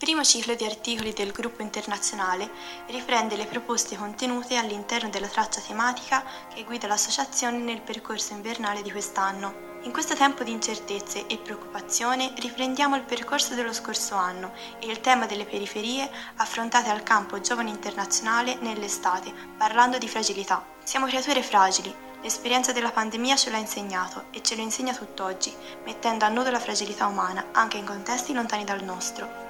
primo ciclo di articoli del gruppo internazionale riprende le proposte contenute all'interno della traccia tematica che guida l'associazione nel percorso invernale di quest'anno. In questo tempo di incertezze e preoccupazione riprendiamo il percorso dello scorso anno e il tema delle periferie affrontate al campo Giovane Internazionale nell'estate, parlando di fragilità. Siamo creature fragili, l'esperienza della pandemia ce l'ha insegnato e ce lo insegna tutt'oggi, mettendo a nudo la fragilità umana anche in contesti lontani dal nostro.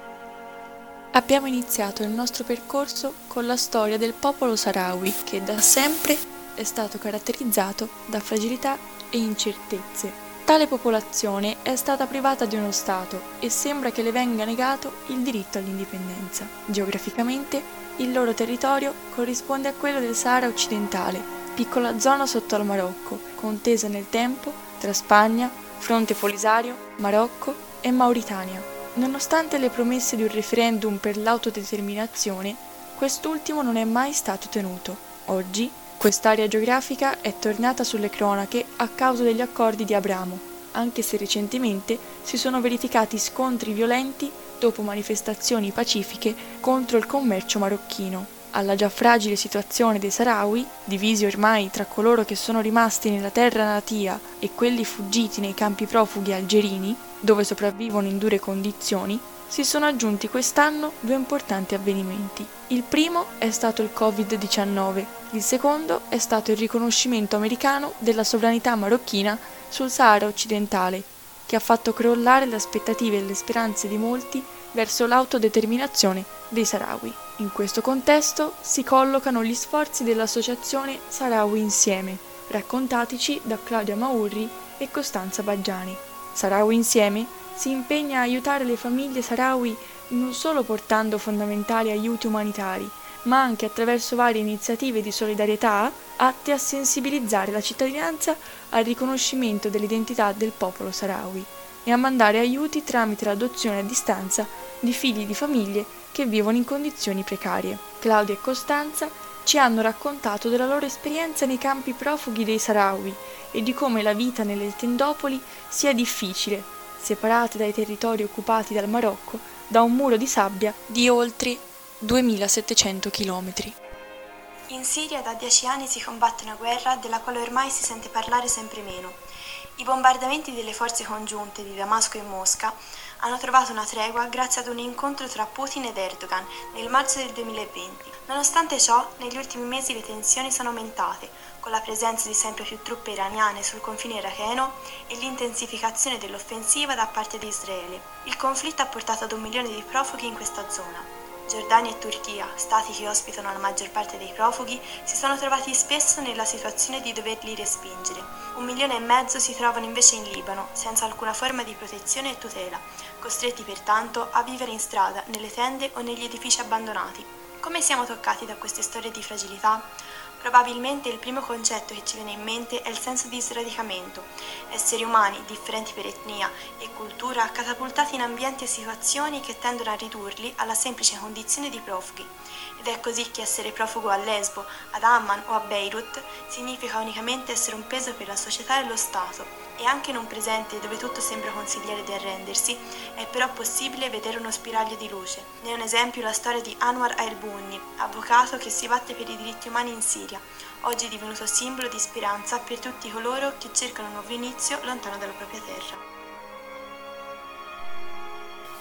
Abbiamo iniziato il nostro percorso con la storia del popolo sahrawi che da sempre è stato caratterizzato da fragilità e incertezze. Tale popolazione è stata privata di uno Stato e sembra che le venga negato il diritto all'indipendenza. Geograficamente il loro territorio corrisponde a quello del Sahara occidentale, piccola zona sotto al Marocco, contesa nel tempo tra Spagna, Fronte Polisario, Marocco e Mauritania. Nonostante le promesse di un referendum per l'autodeterminazione, quest'ultimo non è mai stato tenuto. Oggi quest'area geografica è tornata sulle cronache a causa degli accordi di Abramo, anche se recentemente si sono verificati scontri violenti dopo manifestazioni pacifiche contro il commercio marocchino alla già fragile situazione dei Sahrawi, divisi ormai tra coloro che sono rimasti nella terra natia e quelli fuggiti nei campi profughi algerini, dove sopravvivono in dure condizioni, si sono aggiunti quest'anno due importanti avvenimenti. Il primo è stato il Covid-19, il secondo è stato il riconoscimento americano della sovranità marocchina sul Sahara occidentale, che ha fatto crollare le aspettative e le speranze di molti verso l'autodeterminazione dei Sahrawi. In questo contesto si collocano gli sforzi dell'associazione Sahrawi Insieme, raccontatici da Claudia Maurri e Costanza Baggiani. Sahrawi Insieme si impegna a aiutare le famiglie Sahrawi non solo portando fondamentali aiuti umanitari, ma anche attraverso varie iniziative di solidarietà atte a sensibilizzare la cittadinanza al riconoscimento dell'identità del popolo sahrawi e a mandare aiuti tramite l'adozione a distanza di figli di famiglie che vivono in condizioni precarie. Claudia e Costanza ci hanno raccontato della loro esperienza nei campi profughi dei Sahrawi e di come la vita nelle tendopoli sia difficile, separate dai territori occupati dal Marocco da un muro di sabbia di oltre 2700 chilometri. In Siria da dieci anni si combatte una guerra della quale ormai si sente parlare sempre meno. I bombardamenti delle forze congiunte di Damasco e Mosca hanno trovato una tregua grazie ad un incontro tra Putin ed Erdogan nel marzo del 2020. Nonostante ciò, negli ultimi mesi le tensioni sono aumentate, con la presenza di sempre più truppe iraniane sul confine iracheno e l'intensificazione dell'offensiva da parte di Israele. Il conflitto ha portato ad un milione di profughi in questa zona. Giordania e Turchia, stati che ospitano la maggior parte dei profughi, si sono trovati spesso nella situazione di doverli respingere. Un milione e mezzo si trovano invece in Libano, senza alcuna forma di protezione e tutela, costretti pertanto a vivere in strada, nelle tende o negli edifici abbandonati. Come siamo toccati da queste storie di fragilità? Probabilmente il primo concetto che ci viene in mente è il senso di sradicamento, esseri umani, differenti per etnia e cultura, catapultati in ambienti e situazioni che tendono a ridurli alla semplice condizione di profughi. Ed è così che essere profugo a Lesbo, ad Amman o a Beirut significa unicamente essere un peso per la società e lo Stato, e anche in un presente dove tutto sembra consigliare di arrendersi, è però possibile vedere uno spiraglio di luce. Ne è un esempio la storia di Anwar al-Bunni, avvocato che si batte per i diritti umani in Siria, oggi divenuto simbolo di speranza per tutti coloro che cercano un nuovo inizio lontano dalla propria terra.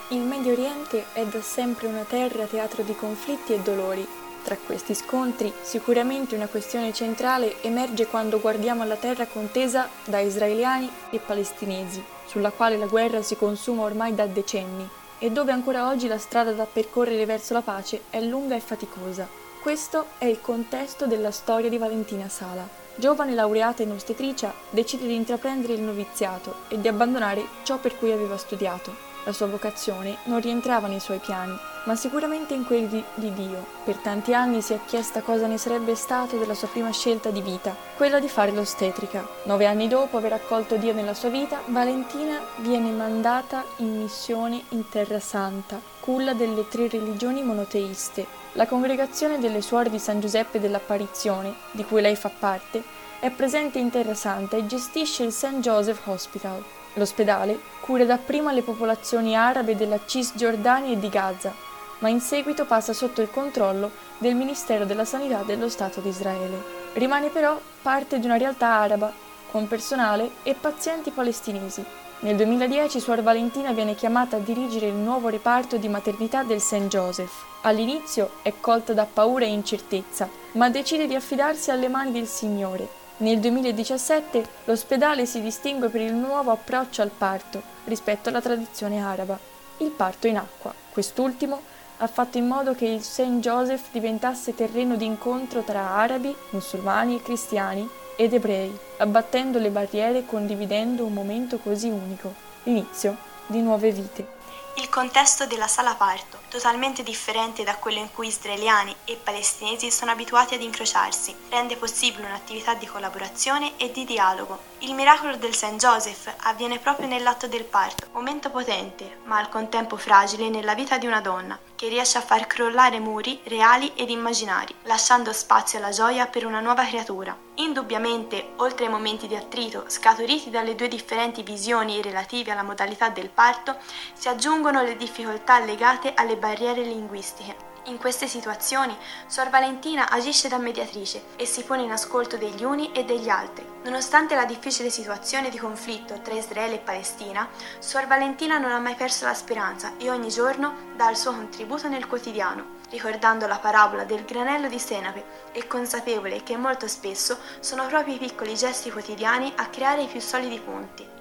Il Medio Oriente è da sempre una terra teatro di conflitti e dolori. Tra questi scontri, sicuramente una questione centrale emerge quando guardiamo alla terra contesa da israeliani e palestinesi, sulla quale la guerra si consuma ormai da decenni e dove ancora oggi la strada da percorrere verso la pace è lunga e faticosa. Questo è il contesto della storia di Valentina Sala. Giovane laureata in ostetricia, decide di intraprendere il noviziato e di abbandonare ciò per cui aveva studiato. La sua vocazione non rientrava nei suoi piani, ma sicuramente in quelli di, di, Dio. Per tanti anni si è chiesta cosa ne sarebbe stato della sua prima scelta di vita, quella di fare l'ostetrica. Nove anni dopo aver accolto Dio nella sua vita, Valentina viene mandata in missione in Terra Santa, culla delle tre religioni monoteiste. La congregazione delle suore di San Giuseppe dell'Apparizione, di cui lei fa parte, è presente in Terra Santa e gestisce il St. Joseph Hospital. L'ospedale cura dapprima le popolazioni arabe della Cisgiordania e di Gaza, ma in seguito passa sotto il controllo del Ministero della Sanità dello Stato di Israele. Rimane però parte di una realtà araba, con personale e pazienti palestinesi. Nel 2010 Suor Valentina viene chiamata a dirigere il nuovo reparto di maternità del St. Joseph. All'inizio è colta da paura e incertezza, ma decide di affidarsi alle mani del Signore. Nel 2017 l'ospedale si distingue per il nuovo approccio al parto rispetto alla tradizione araba, il parto in acqua. Quest'ultimo ha fatto in modo che il St. Joseph diventasse terreno di incontro tra arabi, musulmani e cristiani ed ebrei, abbattendo le barriere e condividendo un momento così unico, l'inizio di nuove vite. Il contesto della sala parto, totalmente differente da quello in cui israeliani e palestinesi sono abituati ad incrociarsi, rende possibile un'attività di collaborazione e di dialogo. Il miracolo del St. Joseph avviene proprio nell'atto del parto, momento potente, ma al contempo fragile nella vita di una donna, che riesce a far crollare muri reali ed immaginari, lasciando spazio alla gioia per una nuova creatura. Indubbiamente, oltre ai momenti di attrito scaturiti dalle due differenti visioni relative alla modalità del parto, si aggiungono le difficoltà legate alle barriere linguistiche. In queste situazioni, Suor Valentina agisce da mediatrice e si pone in ascolto degli uni e degli altri. Nonostante la difficile situazione di conflitto tra Israele e Palestina, Suor Valentina non ha mai perso la speranza e ogni giorno dà il suo contributo nel quotidiano, ricordando la parabola del granello di senape e consapevole che molto spesso sono proprio i piccoli gesti quotidiani a creare i più solidi ponti.